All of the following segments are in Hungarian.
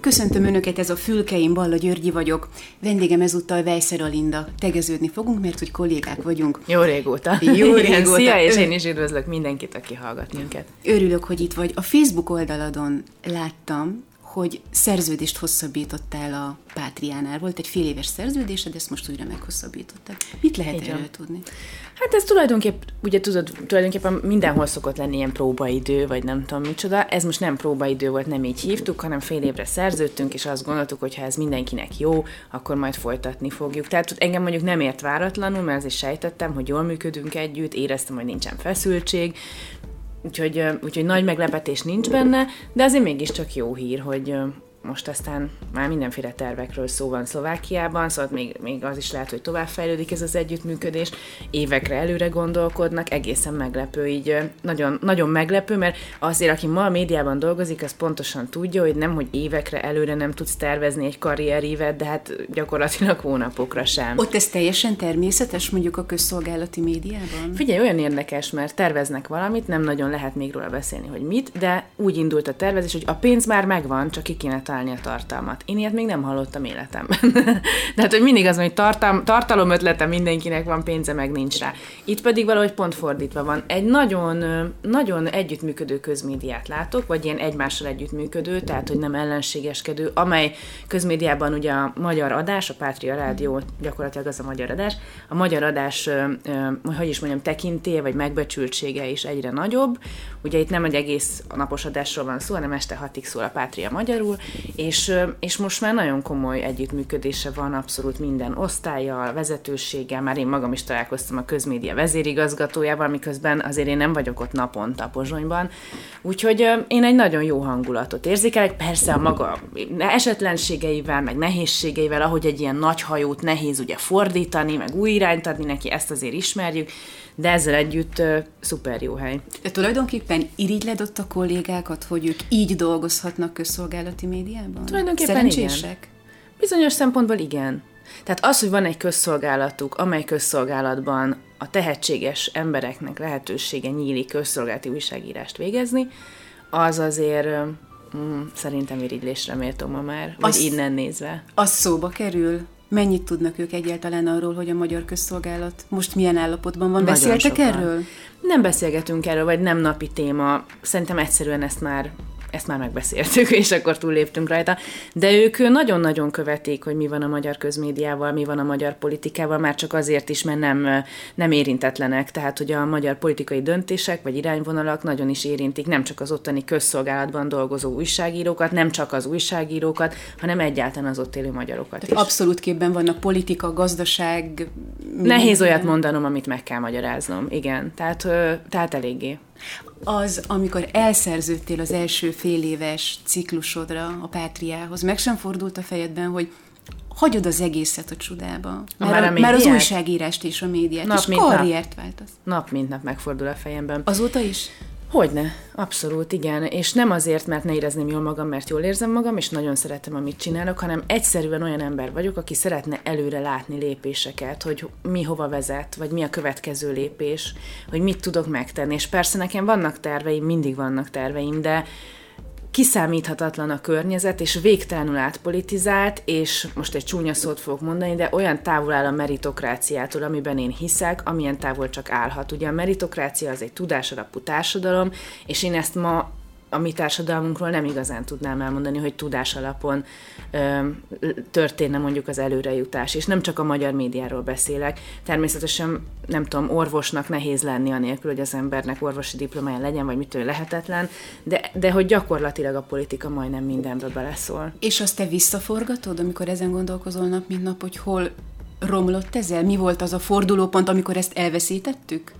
Köszöntöm Önöket, ez a Fülkeim, Balla Györgyi vagyok. Vendégem ezúttal Vejszer Alinda. Tegeződni fogunk, mert hogy kollégák vagyunk. Jó régóta. Jó régóta. Szia, és én is üdvözlök mindenkit, aki hallgat minket. Örülök, hogy itt vagy. A Facebook oldaladon láttam, hogy szerződést hosszabbítottál a Pátriánál. Volt egy fél éves szerződésed, ezt most újra meghosszabbítottad. Mit lehet Igen. erről tudni? Hát ez tulajdonképp, ugye tudod, tulajdonképpen mindenhol szokott lenni ilyen próbaidő, vagy nem tudom micsoda. Ez most nem próbaidő volt, nem így hívtuk, hanem fél évre szerződtünk, és azt gondoltuk, hogy ha ez mindenkinek jó, akkor majd folytatni fogjuk. Tehát engem mondjuk nem ért váratlanul, mert azért sejtettem, hogy jól működünk együtt, éreztem, hogy nincsen feszültség, Úgyhogy, úgyhogy nagy meglepetés nincs benne, de azért mégiscsak jó hír, hogy, most aztán már mindenféle tervekről szó van Szlovákiában, szóval még, még az is lehet, hogy továbbfejlődik ez az együttműködés, évekre előre gondolkodnak, egészen meglepő, így nagyon, nagyon meglepő, mert azért, aki ma a médiában dolgozik, az pontosan tudja, hogy nem, hogy évekre előre nem tudsz tervezni egy karrierívet, de hát gyakorlatilag hónapokra sem. Ott ez teljesen természetes mondjuk a közszolgálati médiában? Figyelj, olyan érdekes, mert terveznek valamit, nem nagyon lehet még róla beszélni, hogy mit, de úgy indult a tervezés, hogy a pénz már megvan, csak ki kéne találni a tartalmat. Én ilyet még nem hallottam életemben. De hát, hogy mindig az, hogy tartalom, tartalom ötlete mindenkinek van, pénze meg nincs rá. Itt pedig valahogy pont fordítva van. Egy nagyon, nagyon együttműködő közmédiát látok, vagy ilyen egymással együttműködő, tehát, hogy nem ellenségeskedő, amely közmédiában ugye a magyar adás, a Pátria Rádió gyakorlatilag az a magyar adás, a magyar adás, hogy is mondjam, tekintéje, vagy megbecsültsége is egyre nagyobb. Ugye itt nem egy egész napos adásról van szó, hanem este hatig szól a Pátria magyarul, és, és most már nagyon komoly együttműködése van abszolút minden osztályjal, vezetőséggel, már én magam is találkoztam a közmédia vezérigazgatójával, miközben azért én nem vagyok ott naponta Pozsonyban, úgyhogy én egy nagyon jó hangulatot érzékelek, persze a maga esetlenségeivel, meg nehézségeivel, ahogy egy ilyen nagy hajót nehéz ugye fordítani, meg új irányt adni neki, ezt azért ismerjük, de ezzel együtt uh, szuper jó hely. De tulajdonképpen irigyled ott a kollégákat, hogy ők így dolgozhatnak közszolgálati médiában? Tulajdonképpen Szerencsések? igen. Bizonyos szempontból igen. Tehát az, hogy van egy közszolgálatuk, amely közszolgálatban a tehetséges embereknek lehetősége nyílik közszolgálati újságírást végezni, az azért mm, szerintem irigylésre méltó ma már, vagy az, innen nézve. Az szóba kerül, Mennyit tudnak ők egyáltalán arról, hogy a magyar közszolgálat most milyen állapotban van? Nagyon Beszéltek sokan. erről? Nem beszélgetünk erről, vagy nem napi téma. Szerintem egyszerűen ezt már ezt már megbeszéltük, és akkor túlléptünk rajta. De ők nagyon-nagyon követik, hogy mi van a magyar közmédiával, mi van a magyar politikával, már csak azért is, mert nem, nem érintetlenek. Tehát, hogy a magyar politikai döntések vagy irányvonalak nagyon is érintik nem csak az ottani közszolgálatban dolgozó újságírókat, nem csak az újságírókat, hanem egyáltalán az ott élő magyarokat Tehát is. Abszolút képben vannak politika, gazdaság. Nehéz olyat mondanom, amit meg kell magyaráznom. Igen, tehát, tehát eléggé az, amikor elszerződtél az első fél éves ciklusodra a Pátriához, meg sem fordult a fejedben, hogy hagyod az egészet a csodába. Mert, már a, mert az újságírást és a médiát, nap, és karriert váltasz. Nap, mint nap megfordul a fejemben. Azóta is? Hogyne, abszolút, igen. És nem azért, mert ne érezném jól magam, mert jól érzem magam, és nagyon szeretem, amit csinálok, hanem egyszerűen olyan ember vagyok, aki szeretne előre látni lépéseket, hogy mi hova vezet, vagy mi a következő lépés, hogy mit tudok megtenni. És persze nekem vannak terveim, mindig vannak terveim, de kiszámíthatatlan a környezet, és végtelenül átpolitizált, és most egy csúnya szót fogok mondani, de olyan távol áll a meritokráciától, amiben én hiszek, amilyen távol csak állhat. Ugye a meritokrácia az egy tudásalapú társadalom, és én ezt ma a mi társadalmunkról nem igazán tudnám elmondani, hogy tudás alapon ö, történne mondjuk az előrejutás. És nem csak a magyar médiáról beszélek. Természetesen, nem tudom, orvosnak nehéz lenni anélkül, hogy az embernek orvosi diplomája legyen, vagy mitől lehetetlen, de, de hogy gyakorlatilag a politika majdnem mindenbe beleszól. És azt te visszaforgatod, amikor ezen gondolkozol nap, mint nap, hogy hol romlott ezzel? Mi volt az a fordulópont, amikor ezt elveszítettük?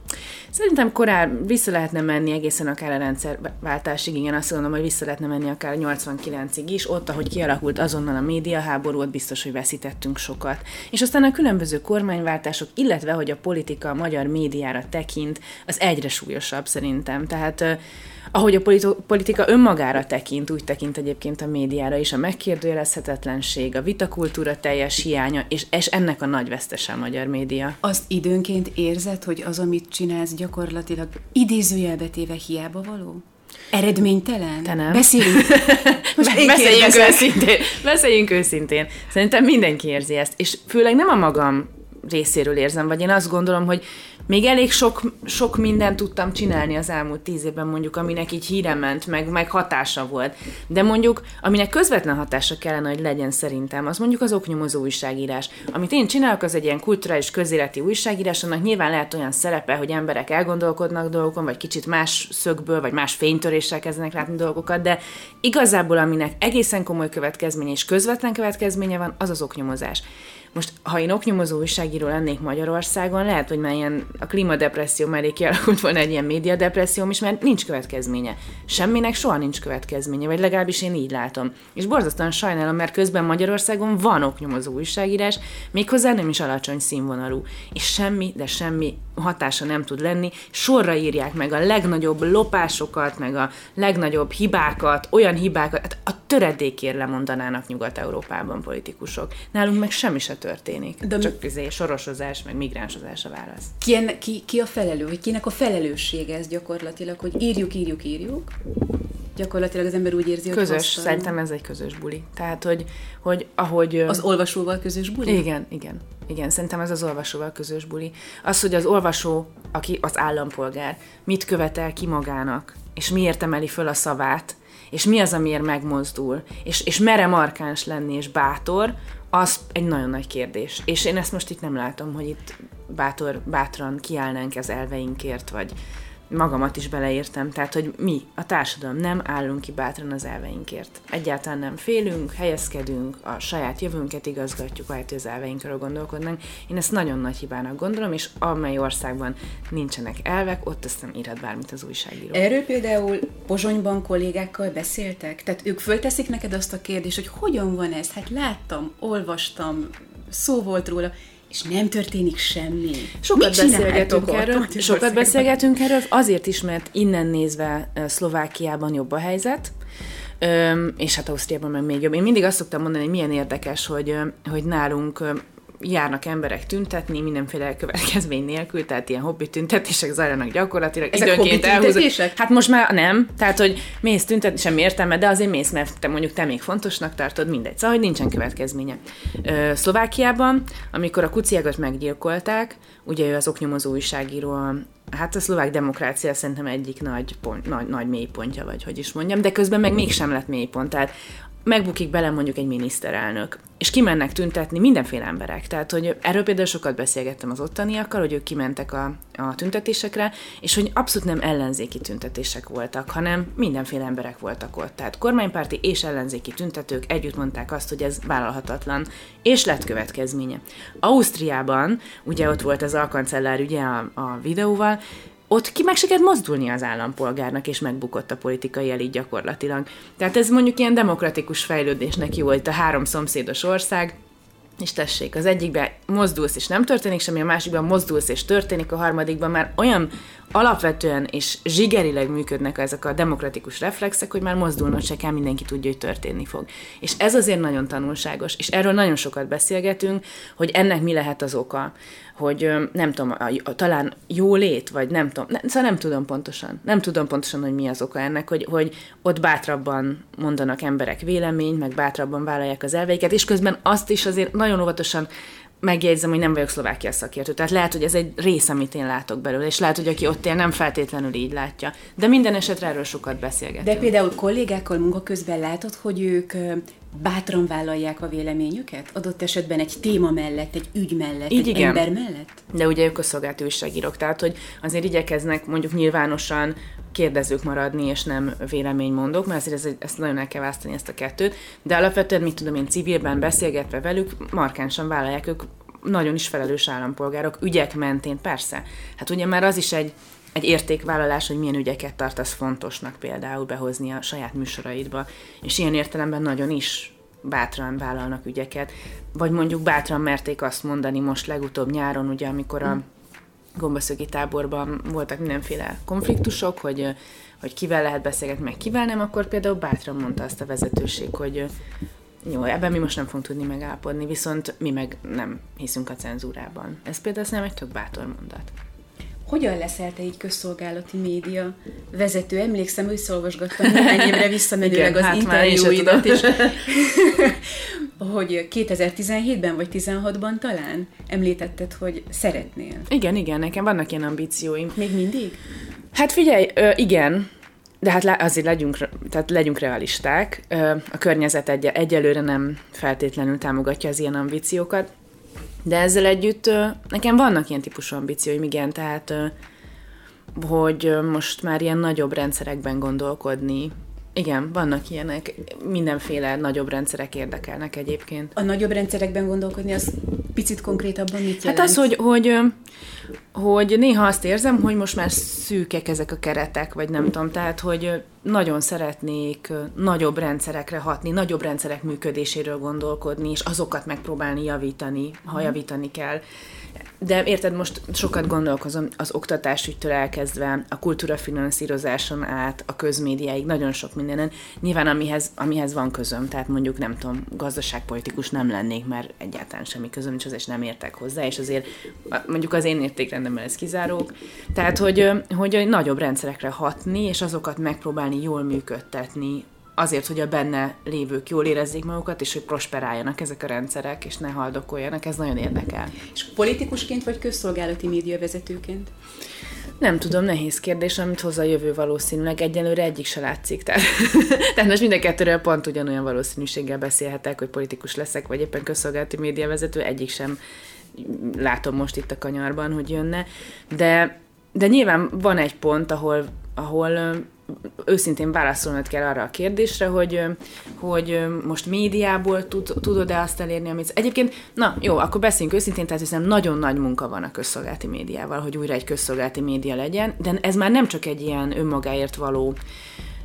Szerintem korán vissza lehetne menni egészen akár a rendszerváltásig, igen, azt gondolom, hogy vissza lehetne menni akár 89-ig is, ott, ahogy kialakult azonnal a médiaháború, ott biztos, hogy veszítettünk sokat. És aztán a különböző kormányváltások, illetve, hogy a politika a magyar médiára tekint, az egyre súlyosabb szerintem. Tehát ahogy a politika önmagára tekint, úgy tekint egyébként a médiára is, a megkérdőjelezhetetlenség, a vitakultúra teljes hiánya, és, és ennek a nagy vesztese a magyar média. Azt időnként érzed, hogy az, amit csinálsz, gyakorlatilag idézőjelbetéve hiába való? Eredménytelen? Te nem. Beszéljünk. Most én beszéljünk őszintén. Beszéljünk őszintén. Szerintem mindenki érzi ezt. És főleg nem a magam részéről érzem, vagy én azt gondolom, hogy még elég sok, sok mindent tudtam csinálni az elmúlt tíz évben, mondjuk, aminek így híre ment, meg, meg hatása volt. De mondjuk, aminek közvetlen hatása kellene, hogy legyen szerintem, az mondjuk az oknyomozó újságírás. Amit én csinálok, az egy ilyen kulturális közéleti újságírás, annak nyilván lehet olyan szerepe, hogy emberek elgondolkodnak dolgokon, vagy kicsit más szögből, vagy más fénytöréssel kezdenek látni dolgokat, de igazából aminek egészen komoly következménye és közvetlen következménye van, az az oknyomozás. Most, ha én oknyomozó újságíró lennék Magyarországon, lehet, hogy már ilyen a klímadepresszió mellé kialakult volna egy ilyen médiadepresszióm is, mert nincs következménye. Semminek soha nincs következménye, vagy legalábbis én így látom. És borzasztóan sajnálom, mert közben Magyarországon van oknyomozó újságírás, méghozzá nem is alacsony színvonalú. És semmi, de semmi hatása nem tud lenni. Sorra írják meg a legnagyobb lopásokat, meg a legnagyobb hibákat, olyan hibákat, hát a töredékért lemondanának Nyugat-Európában politikusok. Nálunk meg semmi se történik. De Csak közé sorosozás, meg migránsozás a válasz. Ki, ki, ki a felelő, hogy kinek a felelőssége ez gyakorlatilag, hogy írjuk, írjuk, írjuk, gyakorlatilag az ember úgy érzi, hogy Közös, hosszan. szerintem ez egy közös buli. Tehát, hogy, hogy ahogy... Az olvasóval közös buli? Igen, igen. Igen, szerintem ez az olvasóval közös buli. Az, hogy az olvasó, aki az állampolgár, mit követel ki magának, és miért emeli föl a szavát, és mi az, amiért megmozdul, és, és mere markáns lenni, és bátor, az egy nagyon nagy kérdés. És én ezt most itt nem látom, hogy itt bátor, bátran kiállnánk az elveinkért, vagy, magamat is beleértem, tehát, hogy mi, a társadalom nem állunk ki bátran az elveinkért. Egyáltalán nem félünk, helyezkedünk, a saját jövőnket igazgatjuk, ahelyett, hogy az elveinkről gondolkodnánk. Én ezt nagyon nagy hibának gondolom, és amely országban nincsenek elvek, ott azt nem írhat bármit az újságíró. Erről például Pozsonyban kollégákkal beszéltek? Tehát ők fölteszik neked azt a kérdést, hogy hogyan van ez? Hát láttam, olvastam, szó volt róla és nem történik semmi. Sokat beszélgetünk erről, sokat beszélgetünk erről, azért is, mert innen nézve Szlovákiában jobb a helyzet, és hát Ausztriában meg még jobb. Én mindig azt szoktam mondani, hogy milyen érdekes, hogy, hogy nálunk járnak emberek tüntetni mindenféle következmény nélkül, tehát ilyen hobbi tüntetések zajlanak gyakorlatilag. Ezek időnként elhúzok. Hát most már nem, tehát hogy mész tüntetni, sem értelme, de azért mész, mert te mondjuk te még fontosnak tartod, mindegy. Szóval, hogy nincsen következménye. Ö, Szlovákiában, amikor a kuciágat meggyilkolták, ugye ő az oknyomozó újságíró, hát a szlovák demokrácia szerintem egyik nagy, pont, nagy, nagy mélypontja, vagy hogy is mondjam, de közben meg mégsem lett mélypont. Tehát megbukik bele mondjuk egy miniszterelnök, és kimennek tüntetni mindenféle emberek. Tehát, hogy erről például sokat beszélgettem az ottaniakkal, hogy ők kimentek a, a tüntetésekre, és hogy abszolút nem ellenzéki tüntetések voltak, hanem mindenféle emberek voltak ott. Tehát kormánypárti és ellenzéki tüntetők együtt mondták azt, hogy ez vállalhatatlan, és lett következménye. Ausztriában, ugye ott volt az alkancellár ugye a, a videóval, ott ki meg se kellett mozdulni az állampolgárnak, és megbukott a politikai elit gyakorlatilag. Tehát ez mondjuk ilyen demokratikus fejlődésnek jó, hogy a három szomszédos ország, és tessék, az egyikben mozdulsz, és nem történik semmi, a másikban mozdulsz, és történik, a harmadikban már olyan alapvetően és zsigerileg működnek ezek a demokratikus reflexek, hogy már mozdulnod se kell, mindenki tudja, hogy történni fog. És ez azért nagyon tanulságos, és erről nagyon sokat beszélgetünk, hogy ennek mi lehet az oka hogy nem tudom, a, a, talán lét, vagy nem tudom, ne, szóval nem tudom pontosan, nem tudom pontosan, hogy mi az oka ennek, hogy, hogy ott bátrabban mondanak emberek véleményt, meg bátrabban vállalják az elveiket, és közben azt is azért nagyon óvatosan megjegyzem, hogy nem vagyok Szlovákia szakértő. Tehát lehet, hogy ez egy rész, amit én látok belőle, és lehet, hogy aki ott él, nem feltétlenül így látja. De minden esetre erről sokat beszélgetünk. De például kollégákkal munka közben látod, hogy ők bátran vállalják a véleményüket? Adott esetben egy téma mellett, egy ügy mellett, Így egy igen. ember mellett? De ugye ők a szolgáltó újságírók, tehát hogy azért igyekeznek mondjuk nyilvánosan kérdezők maradni, és nem véleménymondók, mert azért ez, ezt nagyon el kell választani ezt a kettőt, de alapvetően, mit tudom én, civilben beszélgetve velük, markánsan vállalják ők nagyon is felelős állampolgárok, ügyek mentén, persze. Hát ugye már az is egy, egy értékvállalás, hogy milyen ügyeket tartasz fontosnak például behozni a saját műsoraidba, és ilyen értelemben nagyon is bátran vállalnak ügyeket, vagy mondjuk bátran merték azt mondani most legutóbb nyáron, ugye, amikor a gombaszögi táborban voltak mindenféle konfliktusok, hogy, hogy kivel lehet beszélgetni, meg kivel nem, akkor például bátran mondta azt a vezetőség, hogy jó, ebben mi most nem fogunk tudni megállapodni, viszont mi meg nem hiszünk a cenzúrában. Ez például nem egy tök bátor mondat. Hogyan leszel te így közszolgálati média vezető? Emlékszem, összeolvasgattam néhány évre visszamenőleg az hát interjúidat, és hogy 2017-ben vagy 16-ban talán említetted, hogy szeretnél. Igen, igen, nekem vannak ilyen ambícióim. Még mindig? Hát figyelj, ö, igen, de hát azért legyünk, tehát legyünk realisták. A környezet egy, egyelőre nem feltétlenül támogatja az ilyen ambíciókat, de ezzel együtt nekem vannak ilyen típusú ambícióim, igen, tehát hogy most már ilyen nagyobb rendszerekben gondolkodni, igen, vannak ilyenek. Mindenféle nagyobb rendszerek érdekelnek egyébként. A nagyobb rendszerekben gondolkodni, az picit konkrétabban mit jelent? Hát az, hogy, hogy, hogy néha azt érzem, hogy most már szűkek ezek a keretek, vagy nem tudom, tehát, hogy nagyon szeretnék nagyobb rendszerekre hatni, nagyobb rendszerek működéséről gondolkodni, és azokat megpróbálni javítani, ha mhm. javítani kell. De érted, most sokat gondolkozom az oktatásügytől elkezdve, a kultúra finanszírozáson át, a közmédiáig, nagyon sok mindenen. Nyilván amihez, amihez van közöm, tehát mondjuk nem tudom, gazdaságpolitikus nem lennék, mert egyáltalán semmi közöm és azért nem értek hozzá, és azért mondjuk az én értékrendemmel ez kizárók. Tehát, hogy, hogy nagyobb rendszerekre hatni, és azokat megpróbálni jól működtetni, azért, hogy a benne lévők jól érezzék magukat, és hogy prosperáljanak ezek a rendszerek, és ne haldokoljanak, ez nagyon érdekel. És politikusként vagy közszolgálati médiavezetőként? Nem tudom, nehéz kérdés, amit hoz a jövő valószínűleg. Egyelőre egyik se látszik. Tehát, tehát most minden kettőről pont ugyanolyan valószínűséggel beszélhetek, hogy politikus leszek, vagy éppen közszolgálati médiavezető, egyik sem látom most itt a kanyarban, hogy jönne. De, de nyilván van egy pont, ahol, ahol őszintén válaszolnod kell arra a kérdésre, hogy, hogy most médiából tud, tudod-e azt elérni, amit... Egyébként, na jó, akkor beszéljünk őszintén, tehát hiszem nagyon nagy munka van a közszolgálati médiával, hogy újra egy közszolgálati média legyen, de ez már nem csak egy ilyen önmagáért való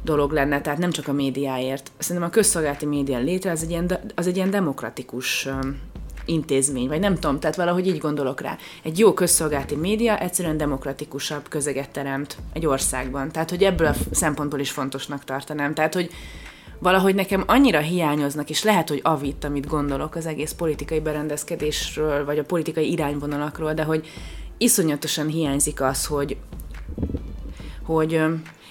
dolog lenne, tehát nem csak a médiáért. Szerintem a közszolgálati média létre az egy ilyen, az egy ilyen demokratikus intézmény, vagy nem tudom, tehát valahogy így gondolok rá. Egy jó közszolgálati média egyszerűen demokratikusabb közeget teremt egy országban. Tehát, hogy ebből a szempontból is fontosnak tartanám. Tehát, hogy valahogy nekem annyira hiányoznak, és lehet, hogy avít, amit gondolok az egész politikai berendezkedésről, vagy a politikai irányvonalakról, de hogy iszonyatosan hiányzik az, hogy hogy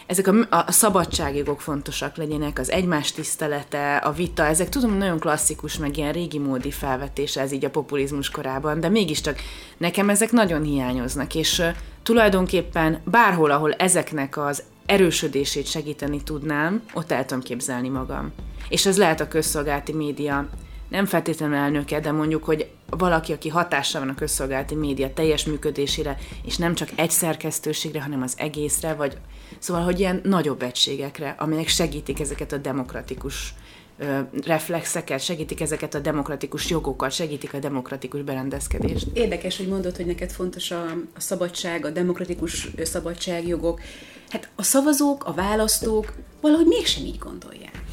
ezek a, a szabadságjogok fontosak legyenek, az egymás tisztelete, a vita, ezek tudom, nagyon klasszikus, meg ilyen régi módi felvetése ez így a populizmus korában, de mégiscsak nekem ezek nagyon hiányoznak, és uh, tulajdonképpen bárhol, ahol ezeknek az erősödését segíteni tudnám, ott el tudom képzelni magam. És ez lehet a közszolgálati média nem feltétlenül elnöke, de mondjuk, hogy valaki, aki hatással van a közszolgálati média teljes működésére, és nem csak egy szerkesztőségre, hanem az egészre, vagy szóval, hogy ilyen nagyobb egységekre, amelyek segítik ezeket a demokratikus ö, reflexeket, segítik ezeket a demokratikus jogokat, segítik a demokratikus berendezkedést. Érdekes, hogy mondod, hogy neked fontos a, a szabadság, a demokratikus szabadságjogok. Hát a szavazók, a választók valahogy mégsem így gondolják.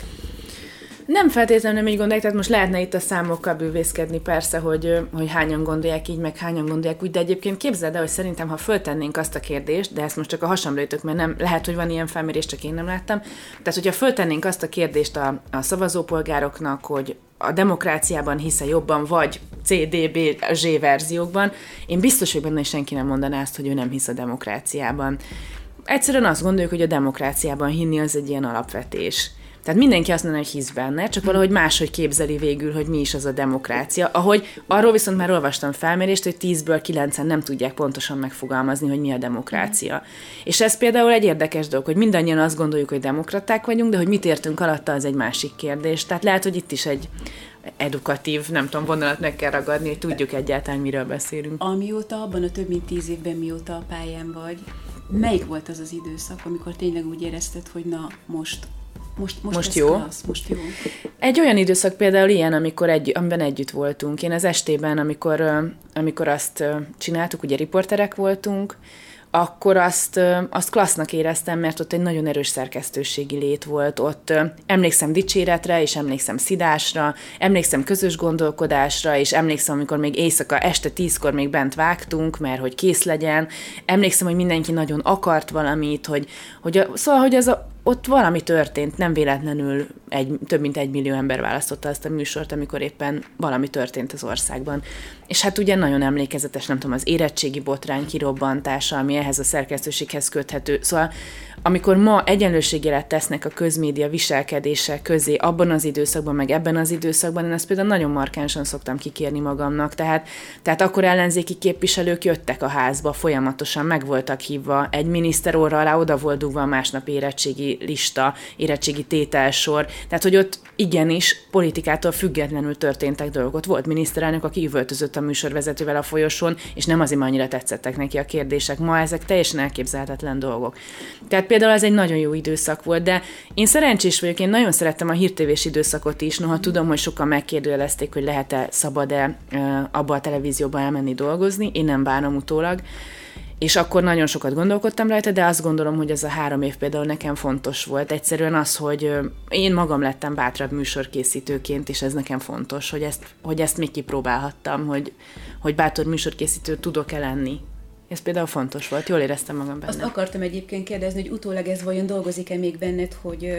Nem feltétlenül nem így gondolják, tehát most lehetne itt a számokkal bűvészkedni persze, hogy, hogy hányan gondolják így, meg hányan gondolják úgy, de egyébként képzeld el, hogy szerintem, ha föltennénk azt a kérdést, de ezt most csak a hasamra ütök, mert nem, lehet, hogy van ilyen felmérés, csak én nem láttam. Tehát, hogyha föltennénk azt a kérdést a, a szavazópolgároknak, hogy a demokráciában hisze jobban, vagy CDB, Z verziókban, én biztos, hogy benne senki nem mondaná azt, hogy ő nem hisz a demokráciában. Egyszerűen azt gondoljuk, hogy a demokráciában hinni az egy ilyen alapvetés. Tehát mindenki azt mondja, hogy hisz benne, csak valahogy máshogy képzeli végül, hogy mi is az a demokrácia. Ahogy arról viszont már olvastam felmérést, hogy 10-ből 9 nem tudják pontosan megfogalmazni, hogy mi a demokrácia. És ez például egy érdekes dolog, hogy mindannyian azt gondoljuk, hogy demokraták vagyunk, de hogy mit értünk alatta, az egy másik kérdés. Tehát lehet, hogy itt is egy edukatív, nem tudom, vonalat meg kell ragadni, hogy tudjuk egyáltalán, miről beszélünk. Amióta, abban a több mint tíz évben, mióta a pályán vagy, melyik volt az az időszak, amikor tényleg úgy érezted, hogy na, most most, most, most jó. Klassz, most jó. Egy olyan időszak például ilyen, amikor egy, amiben együtt voltunk. Én az estében, amikor, amikor azt csináltuk, ugye riporterek voltunk, akkor azt, azt klassznak éreztem, mert ott egy nagyon erős szerkesztőségi lét volt. Ott emlékszem dicséretre, és emlékszem szidásra, emlékszem közös gondolkodásra, és emlékszem, amikor még éjszaka este tízkor még bent vágtunk, mert hogy kész legyen. Emlékszem, hogy mindenki nagyon akart valamit, hogy, hogy a, szóval, hogy az a, ott valami történt, nem véletlenül egy, több mint egy millió ember választotta ezt a műsort, amikor éppen valami történt az országban. És hát ugye nagyon emlékezetes, nem tudom, az érettségi botrány kirobbantása, ami ehhez a szerkesztőséghez köthető. Szóval amikor ma egyenlőségjelet tesznek a közmédia viselkedése közé abban az időszakban, meg ebben az időszakban, én ezt például nagyon markánsan szoktam kikérni magamnak. Tehát, tehát akkor ellenzéki képviselők jöttek a házba, folyamatosan meg voltak hívva, egy miniszter óra alá oda volt dugva a másnap érettségi lista, érettségi tételsor. Tehát, hogy ott igenis politikától függetlenül történtek dolgok. Volt miniszterelnök, aki üvöltözött a műsorvezetővel a folyosón, és nem azért annyira tetszettek neki a kérdések. Ma ezek teljesen elképzelhetetlen dolgok. Tehát például ez egy nagyon jó időszak volt, de én szerencsés vagyok, én nagyon szerettem a hírtévés időszakot is, noha tudom, hogy sokan megkérdőjelezték, hogy lehet-e, szabad-e abba a televízióba elmenni dolgozni, én nem bánom utólag, és akkor nagyon sokat gondolkodtam rajta, de azt gondolom, hogy ez a három év például nekem fontos volt. Egyszerűen az, hogy én magam lettem bátrabb műsorkészítőként, és ez nekem fontos, hogy ezt, hogy ezt még kipróbálhattam, hogy, hogy bátor műsorkészítő tudok-e lenni ez például fontos volt, jól éreztem magam benne. Azt akartam egyébként kérdezni, hogy utólag ez vajon dolgozik-e még benned, hogy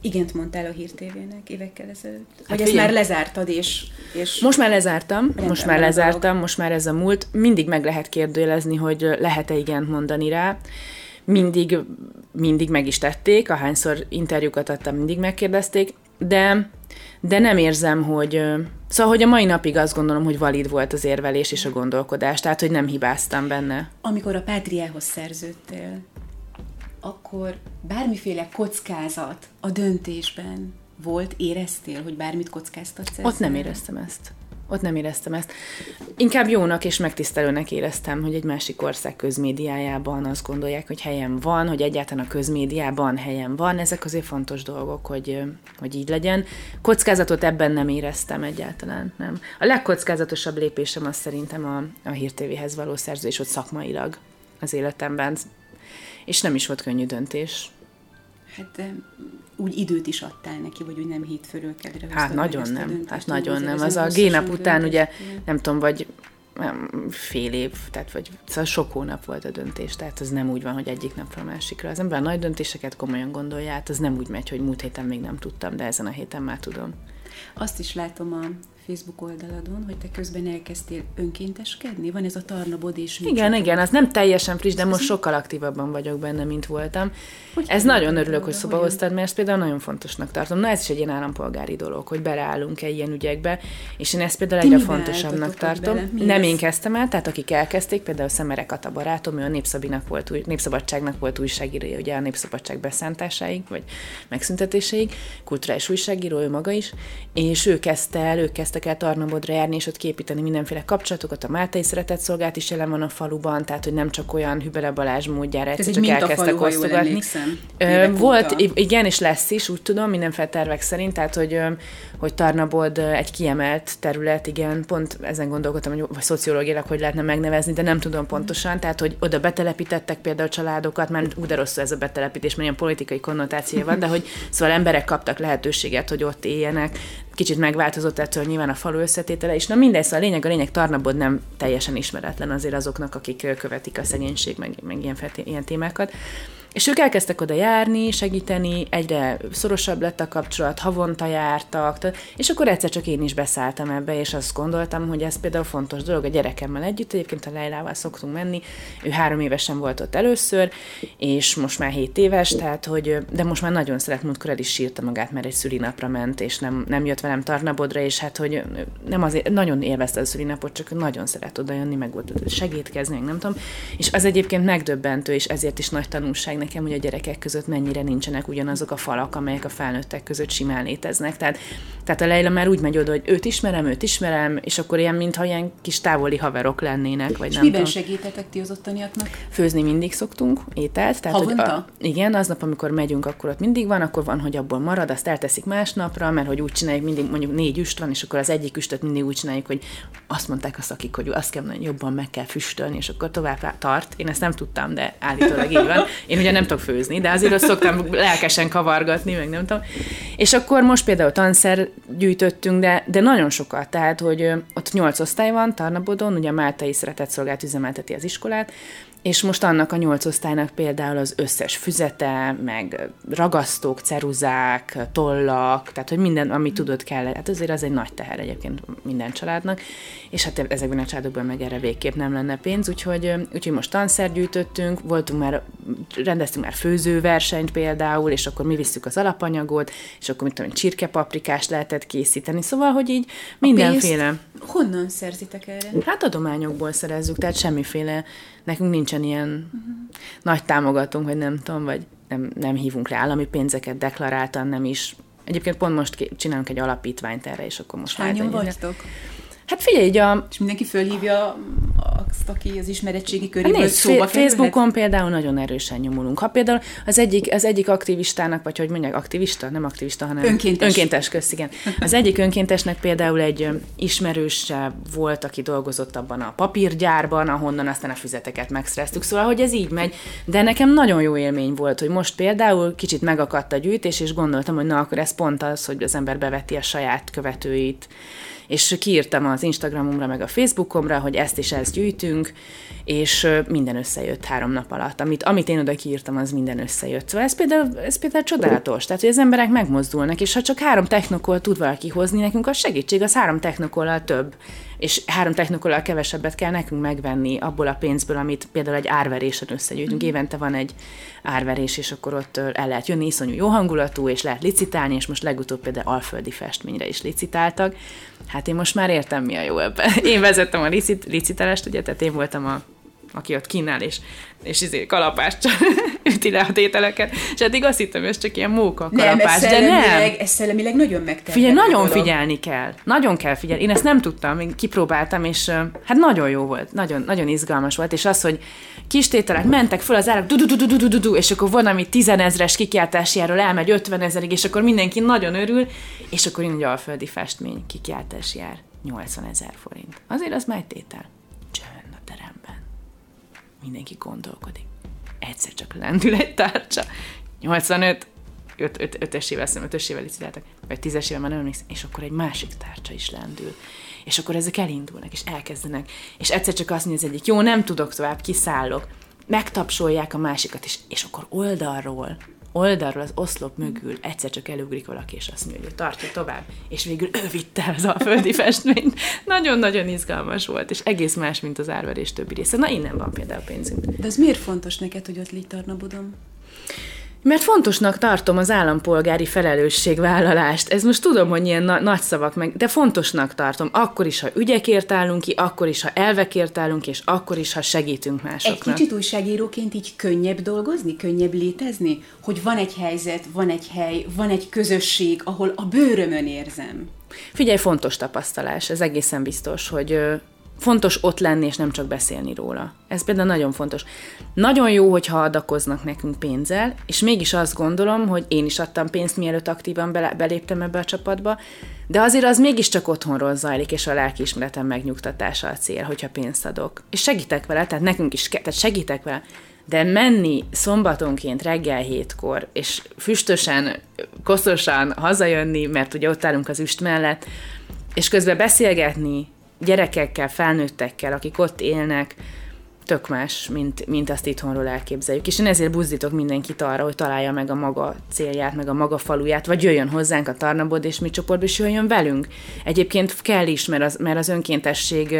igent mondtál a hírtévének évekkel ezelőtt? Hát Vagy ezt már lezártad, és, és... Most már lezártam, most már lezártam, dolog. most már ez a múlt. Mindig meg lehet kérdőjelezni, hogy lehet-e igent mondani rá. Mindig, mindig meg is tették, ahányszor interjúkat adtam, mindig megkérdezték, de de nem érzem, hogy... Szóval, hogy a mai napig azt gondolom, hogy valid volt az érvelés és a gondolkodás, tehát, hogy nem hibáztam benne. Amikor a Pátriához szerződtél, akkor bármiféle kockázat a döntésben volt, éreztél, hogy bármit kockáztatsz? Ott nem éreztem ezt. Ott nem éreztem ezt. Inkább jónak és megtisztelőnek éreztem, hogy egy másik ország közmédiájában azt gondolják, hogy helyem van, hogy egyáltalán a közmédiában helyem van. Ezek azért fontos dolgok, hogy, hogy így legyen. Kockázatot ebben nem éreztem egyáltalán, nem. A legkockázatosabb lépésem az szerintem a, a Hír TV-hez való szerződés ott szakmailag az életemben. És nem is volt könnyű döntés. Hát úgy időt is adtál neki, vagy úgy nem hét fölül kedre. Hát nagyon nem, döntést, hát nagyon nem. Az a génap után ugye, nem tudom, vagy fél év, tehát vagy szóval sok hónap volt a döntés, tehát az nem úgy van, hogy egyik napra a másikra. Az ember a nagy döntéseket komolyan gondolja, hát az nem úgy megy, hogy múlt héten még nem tudtam, de ezen a héten már tudom. Azt is látom a Facebook oldaladon, hogy te közben elkezdtél önkénteskedni? Van ez a Tarnabod és Igen, igen, az nem teljesen friss, de most sokkal aktívabban vagyok benne, mint voltam. Hogy ez nagyon örülök, hogy szoba hoztad, mert ezt például nagyon fontosnak tartom. Na ez is egy ilyen állampolgári dolog, hogy bereállunk-e ilyen ügyekbe, és én ezt például egyre fontosabbnak tartom. Nem én kezdtem el, tehát akik elkezdték, például Szemerek a barátom, ő a Népszabinak volt, Népszabadságnak volt újságírója, ugye a Népszabadság beszántásáig, vagy megszüntetéséig, kulturális újságíró, ő maga is, és ő kezdte el, ő kezdte kezdtek el Tarnabodra járni, és ott képíteni mindenféle kapcsolatokat. A Máltai Szeretett Szolgált is jelen van a faluban, tehát hogy nem csak olyan Hübele Balázs módjára egyszer csak elkezdtek osztogatni. Volt, igen, és lesz is, úgy tudom, mindenféle tervek szerint, tehát hogy, hogy Tarnabod egy kiemelt terület, igen, pont ezen gondolkodtam, hogy vagy szociológiailag hogy lehetne megnevezni, de nem tudom pontosan, tehát hogy oda betelepítettek például családokat, mert úgy rossz ez a betelepítés, mert ilyen politikai konnotációja van, de hogy szóval emberek kaptak lehetőséget, hogy ott éljenek, kicsit megváltozott ettől nyilván a falu összetétele, és na mindegy, szóval a lényeg, a lényeg Tarnabod nem teljesen ismeretlen azért azoknak, akik követik a szegénység, meg, meg ilyen, ilyen témákat. És ők elkezdtek oda járni, segíteni, egyre szorosabb lett a kapcsolat, havonta jártak, és akkor egyszer csak én is beszálltam ebbe, és azt gondoltam, hogy ez például fontos dolog a gyerekemmel együtt, egyébként a Leilával szoktunk menni, ő három évesen volt ott először, és most már hét éves, tehát hogy, de most már nagyon szeret, múltkor el is sírta magát, mert egy szülinapra ment, és nem, nem jött velem Tarnabodra, és hát, hogy nem azért, nagyon élvezte a szülinapot, csak nagyon szeret oda jönni, meg volt segítkezni, nem tudom, és az egyébként megdöbbentő, és ezért is nagy tanulság nekem, hogy a gyerekek között mennyire nincsenek ugyanazok a falak, amelyek a felnőttek között simán léteznek. Tehát, tehát a Leila már úgy megy oda, hogy őt ismerem, őt ismerem, és akkor ilyen, mintha ilyen kis távoli haverok lennének, vagy és nem miben tudom. segítetek ti az ottaniaknak? Főzni mindig szoktunk ételt. Tehát, Havonta? Hogy a, igen, aznap, amikor megyünk, akkor ott mindig van, akkor van, hogy abból marad, azt elteszik másnapra, mert hogy úgy csináljuk, mindig mondjuk négy üst van, és akkor az egyik üstöt mindig úgy csináljuk, hogy azt mondták a szakik, hogy azt kell jobban meg kell füstölni, és akkor tovább tart. Én ezt nem tudtam, de állítólag így van. Én ugye nem tudok főzni, de azért azt szoktam lelkesen kavargatni, meg nem tudom. És akkor most például tanszer gyűjtöttünk, de, de nagyon sokat, tehát, hogy ott nyolc osztály van Tarnabodon, ugye a Máltai Szeretett Szolgált üzemelteti az iskolát, és most annak a nyolc osztálynak például az összes füzete, meg ragasztók, ceruzák, tollak, tehát hogy minden, ami tudod kell, hát azért az egy nagy teher egyébként minden családnak, és hát ezekben a családokban meg erre végképp nem lenne pénz, úgyhogy, úgyhogy most tanszert gyűjtöttünk, voltunk már, rendeztünk már főzőversenyt például, és akkor mi visszük az alapanyagot, és akkor mit tudom, csirkepaprikást lehetett készíteni, szóval, hogy így mindenféle. honnan szerzitek erre? Hát adományokból szerezzük, tehát semmiféle nekünk nincsen ilyen uh-huh. nagy támogatónk, vagy nem tudom, vagy nem, nem hívunk rá állami pénzeket, deklaráltan nem is. Egyébként pont most csinálunk egy alapítványt erre, és akkor most Hányan vagytok? Hát figyelj, így a... És mindenki fölhívja azt, aki az ismeretségi köréből hát szóba Facebookon például nagyon erősen nyomulunk. Ha például az egyik, az egyik aktivistának, vagy hogy mondják, aktivista, nem aktivista, hanem önkéntes, önkéntes köz, igen. Az egyik önkéntesnek például egy ismerőse volt, aki dolgozott abban a papírgyárban, ahonnan aztán a füzeteket megszereztük. Szóval, hogy ez így megy. De nekem nagyon jó élmény volt, hogy most például kicsit megakadt a gyűjtés, és gondoltam, hogy na, akkor ez pont az, hogy az ember beveti a saját követőit és kiírtam az Instagramomra, meg a Facebookomra, hogy ezt és ezt gyűjtünk, és minden összejött három nap alatt. Amit, amit én oda kiírtam, az minden összejött. Szóval ez például, ez például csodálatos, tehát hogy az emberek megmozdulnak, és ha csak három technokol tud valaki hozni, nekünk a segítség, az három technokollal több, és három technokollal kevesebbet kell nekünk megvenni abból a pénzből, amit például egy árverésen összegyűjtünk. Mm. Évente van egy árverés, és akkor ott el lehet jönni, iszonyú jó hangulatú, és lehet licitálni, és most legutóbb például alföldi festményre is licitáltak. Hát én most már értem, mi a jó ebben. Én vezettem a licit, licitálást, ugye, tehát én voltam a aki ott kínál, és, és izé kalapást üti le a tételeket, és eddig azt hittem, hogy ez csak ilyen móka kalapás, nem, de nem. Ez szellemileg nagyon megterhelő. Figyelj, nagyon dolog. figyelni kell. Nagyon kell figyelni. Én ezt nem tudtam, én kipróbáltam, és hát nagyon jó volt, nagyon, nagyon izgalmas volt, és az, hogy kis tételek mentek föl az árak, du du du du du du és akkor van, ami tizenezres kikiáltásjáról elmegy 50 ezerig, és akkor mindenki nagyon örül, és akkor én egy alföldi festmény kikiáltás jár 80 ezer forint. Azért az már egy tétel mindenki gondolkodik. Egyszer csak lendül egy tárcsa. 85, 5, 5, 5 évvel, 5 évvel licitáltak, vagy 10 évvel már nem emlékszem, és akkor egy másik tárcsa is lendül. És akkor ezek elindulnak, és elkezdenek. És egyszer csak azt mondja az egyik, jó, nem tudok tovább, kiszállok. Megtapsolják a másikat, és, és akkor oldalról oldalról, az oszlop mögül egyszer csak elugrik valaki, és azt mondja, hogy tartja tovább, és végül ő vitte az alföldi festményt. Nagyon-nagyon izgalmas volt, és egész más, mint az árverés többi része. Na, innen van például pénzünk. De ez miért fontos neked, hogy ott Tarnabodom? Mert fontosnak tartom az állampolgári felelősségvállalást. Ez most tudom, hogy ilyen na- nagy szavak meg, de fontosnak tartom. Akkor is, ha ügyekért állunk ki, akkor is, ha elvekért állunk, és akkor is, ha segítünk másoknak. Egy kicsit újságíróként így könnyebb dolgozni, könnyebb létezni? Hogy van egy helyzet, van egy hely, van egy közösség, ahol a bőrömön érzem. Figyelj, fontos tapasztalás, ez egészen biztos, hogy fontos ott lenni, és nem csak beszélni róla. Ez például nagyon fontos. Nagyon jó, hogyha adakoznak nekünk pénzzel, és mégis azt gondolom, hogy én is adtam pénzt, mielőtt aktívan beléptem ebbe a csapatba, de azért az mégiscsak otthonról zajlik, és a lelkiismeretem megnyugtatása a cél, hogyha pénzt adok. És segítek vele, tehát nekünk is, tehát segítek vele, de menni szombatonként reggel hétkor, és füstösen, koszosan hazajönni, mert ugye ott állunk az üst mellett, és közben beszélgetni, gyerekekkel, felnőttekkel, akik ott élnek, tök más, mint, mint azt itthonról elképzeljük. És én ezért buzdítok mindenkit arra, hogy találja meg a maga célját, meg a maga faluját, vagy jöjjön hozzánk a Tarnabod és mi csoportba, és jöjjön velünk. Egyébként kell is, mert az, mert az önkéntesség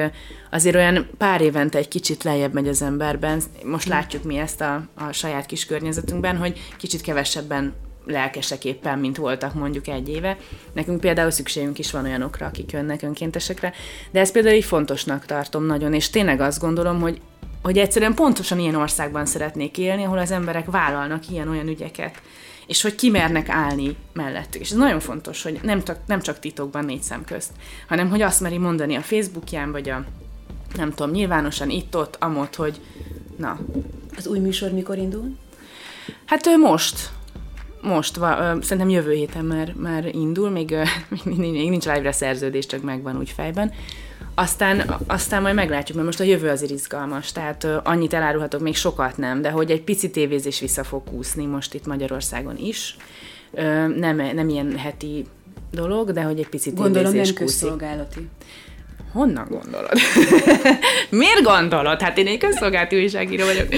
azért olyan pár évente egy kicsit lejjebb megy az emberben. Most látjuk mi ezt a, a saját kis környezetünkben, hogy kicsit kevesebben lelkesek éppen, mint voltak mondjuk egy éve. Nekünk például szükségünk is van olyanokra, akik jönnek önkéntesekre, de ezt például így fontosnak tartom nagyon, és tényleg azt gondolom, hogy hogy egyszerűen pontosan ilyen országban szeretnék élni, ahol az emberek vállalnak ilyen-olyan ügyeket, és hogy kimernek állni mellettük. És ez nagyon fontos, hogy nem, csak, nem csak titokban négy szem közt, hanem hogy azt meri mondani a Facebookján, vagy a nem tudom, nyilvánosan itt-ott, amott, hogy na. Az új műsor mikor indul? Hát ő most, most, va, szerintem jövő héten már, már indul, még, még nincs live-re szerződés, csak megvan úgy fejben. Aztán, aztán majd meglátjuk, mert most a jövő azért izgalmas, tehát annyit elárulhatok, még sokat nem, de hogy egy pici tévézés vissza fog kúszni most itt Magyarországon is. Nem, nem ilyen heti dolog, de hogy egy picit Gondolom nem közszolgálati. Honnan gondolod? Miért gondolod? Hát én egy közszolgálati újságíró vagyok.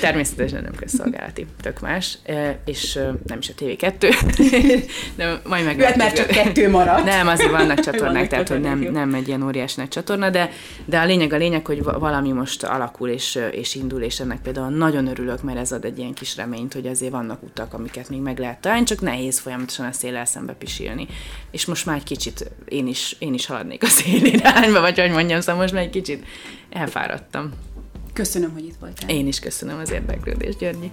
Természetesen nem közszolgálati, tök más, és nem is a TV2, de majd meg... Hát már csak kettő marad. Nem, azért vannak csatornák, vannak tehát hogy nem, nem egy ilyen óriás nagy csatorna, de, de a lényeg a lényeg, hogy valami most alakul és, és indul, és ennek például nagyon örülök, mert ez ad egy ilyen kis reményt, hogy azért vannak utak, amiket még meg lehet találni, csak nehéz folyamatosan a széllel szembe pisilni. És most már egy kicsit én is, én is haladnék a szél irányba, vagy hogy mondjam, szóval most már egy kicsit elfáradtam. Köszönöm, hogy itt voltál. Én is köszönöm az érdeklődést, Györgyi.